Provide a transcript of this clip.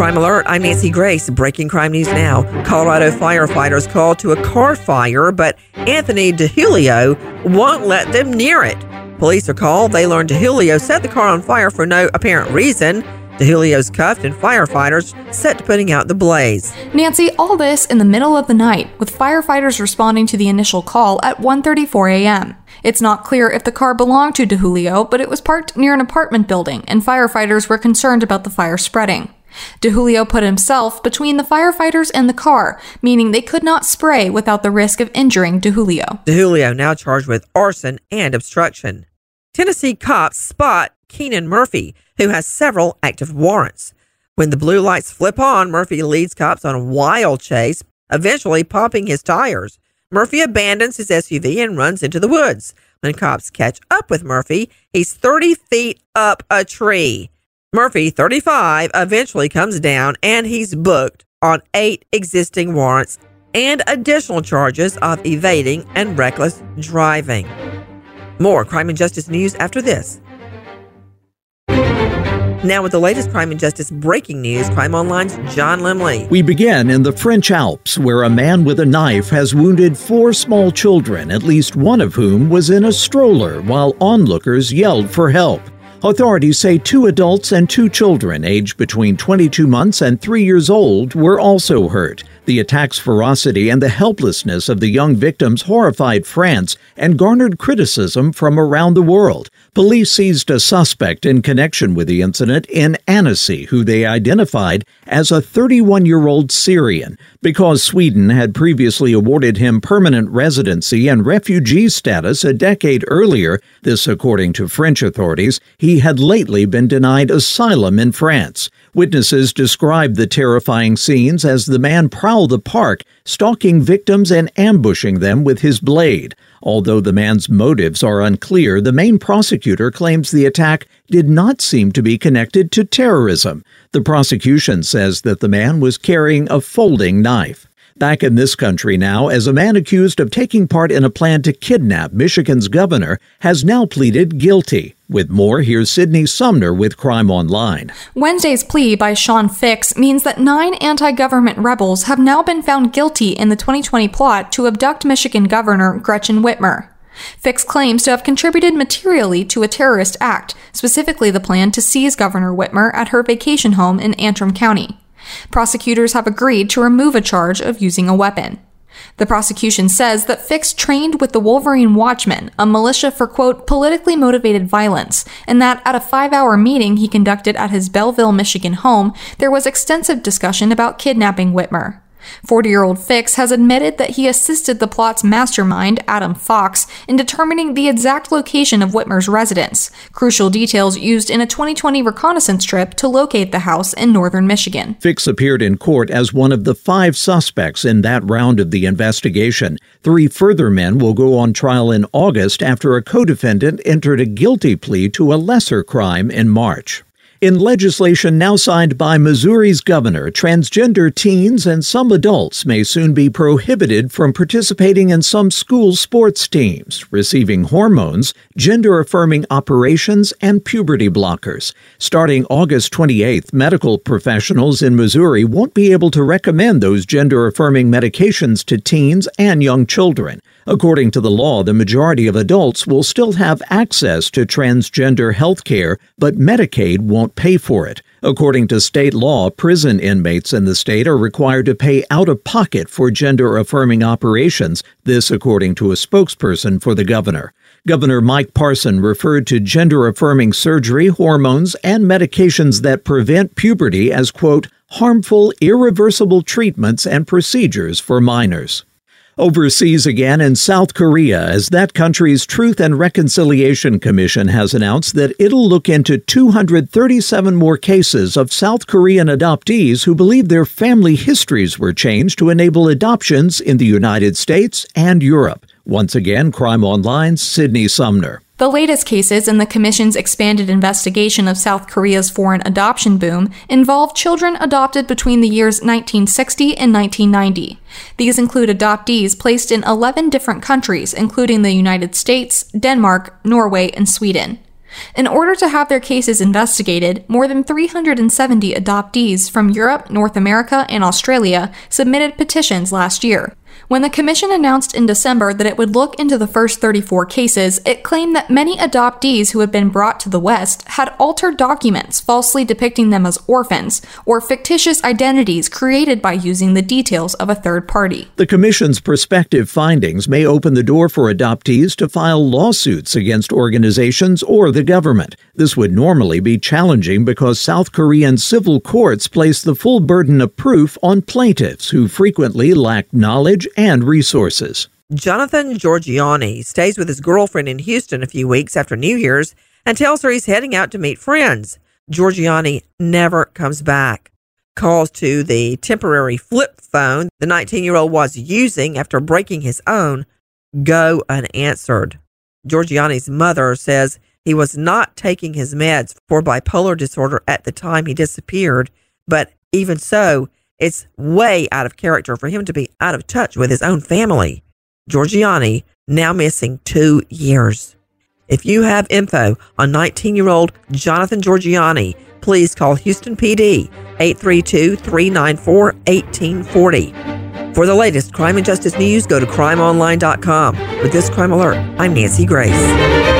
Crime Alert, I'm Nancy Grace. Breaking crime news now. Colorado firefighters called to a car fire, but Anthony DeHulio won't let them near it. Police are called. They learned DeHulio set the car on fire for no apparent reason. DeHulio's cuffed and firefighters set to putting out the blaze. Nancy, all this in the middle of the night, with firefighters responding to the initial call at 1:34 a.m. It's not clear if the car belonged to DeHulio, but it was parked near an apartment building, and firefighters were concerned about the fire spreading. DeHulio put himself between the firefighters and the car, meaning they could not spray without the risk of injuring DeJulio. DeJulio now charged with arson and obstruction. Tennessee cops spot Keenan Murphy, who has several active warrants. When the blue lights flip on, Murphy leads cops on a wild chase, eventually popping his tires. Murphy abandons his SUV and runs into the woods. When cops catch up with Murphy, he's 30 feet up a tree. Murphy, 35, eventually comes down and he's booked on eight existing warrants and additional charges of evading and reckless driving. More crime and justice news after this. Now, with the latest crime and justice breaking news, Crime Online's John Limley. We begin in the French Alps, where a man with a knife has wounded four small children, at least one of whom was in a stroller, while onlookers yelled for help. Authorities say two adults and two children, aged between 22 months and 3 years old, were also hurt. The attack's ferocity and the helplessness of the young victims horrified France and garnered criticism from around the world. Police seized a suspect in connection with the incident in Annecy, who they identified as a 31 year old Syrian. Because Sweden had previously awarded him permanent residency and refugee status a decade earlier, this according to French authorities, he had lately been denied asylum in France. Witnesses described the terrifying scenes as the man prowled the park, stalking victims and ambushing them with his blade. Although the man's motives are unclear, the main prosecutor claims the attack did not seem to be connected to terrorism. The prosecution says that the man was carrying a folding knife. Back in this country now, as a man accused of taking part in a plan to kidnap Michigan's governor has now pleaded guilty. With more, here's Sydney Sumner with Crime Online. Wednesday's plea by Sean Fix means that nine anti government rebels have now been found guilty in the 2020 plot to abduct Michigan Governor Gretchen Whitmer. Fix claims to have contributed materially to a terrorist act, specifically the plan to seize Governor Whitmer at her vacation home in Antrim County. Prosecutors have agreed to remove a charge of using a weapon. The prosecution says that Fix trained with the Wolverine Watchmen, a militia for, quote, politically motivated violence, and that at a five hour meeting he conducted at his Belleville, Michigan home, there was extensive discussion about kidnapping Whitmer. 40 year old Fix has admitted that he assisted the plot's mastermind, Adam Fox, in determining the exact location of Whitmer's residence, crucial details used in a 2020 reconnaissance trip to locate the house in northern Michigan. Fix appeared in court as one of the five suspects in that round of the investigation. Three further men will go on trial in August after a co defendant entered a guilty plea to a lesser crime in March. In legislation now signed by Missouri's governor, transgender teens and some adults may soon be prohibited from participating in some school sports teams, receiving hormones, gender affirming operations, and puberty blockers. Starting August 28th, medical professionals in Missouri won't be able to recommend those gender affirming medications to teens and young children. According to the law, the majority of adults will still have access to transgender health care, but Medicaid won't pay for it. According to state law, prison inmates in the state are required to pay out of pocket for gender affirming operations, this according to a spokesperson for the governor. Governor Mike Parson referred to gender affirming surgery, hormones, and medications that prevent puberty as, quote, harmful, irreversible treatments and procedures for minors. Overseas again in South Korea, as that country's Truth and Reconciliation Commission has announced that it'll look into 237 more cases of South Korean adoptees who believe their family histories were changed to enable adoptions in the United States and Europe. Once again, Crime Online's Sydney Sumner. The latest cases in the Commission's expanded investigation of South Korea's foreign adoption boom involve children adopted between the years 1960 and 1990. These include adoptees placed in 11 different countries, including the United States, Denmark, Norway, and Sweden. In order to have their cases investigated, more than 370 adoptees from Europe, North America, and Australia submitted petitions last year. When the Commission announced in December that it would look into the first 34 cases, it claimed that many adoptees who had been brought to the West had altered documents falsely depicting them as orphans, or fictitious identities created by using the details of a third party. The Commission's prospective findings may open the door for adoptees to file lawsuits against organizations or the government. This would normally be challenging because South Korean civil courts place the full burden of proof on plaintiffs who frequently lack knowledge and resources. Jonathan Giorgiani stays with his girlfriend in Houston a few weeks after New Year's and tells her he's heading out to meet friends. Giorgiani never comes back. Calls to the temporary flip phone the 19 year old was using after breaking his own go unanswered. Giorgiani's mother says he was not taking his meds for bipolar disorder at the time he disappeared, but even so, it's way out of character for him to be out of touch with his own family. Giorgiani now missing two years. If you have info on 19 year old Jonathan Giorgiani, please call Houston PD 832 394 1840. For the latest crime and justice news, go to crimeonline.com. With this crime alert, I'm Nancy Grace.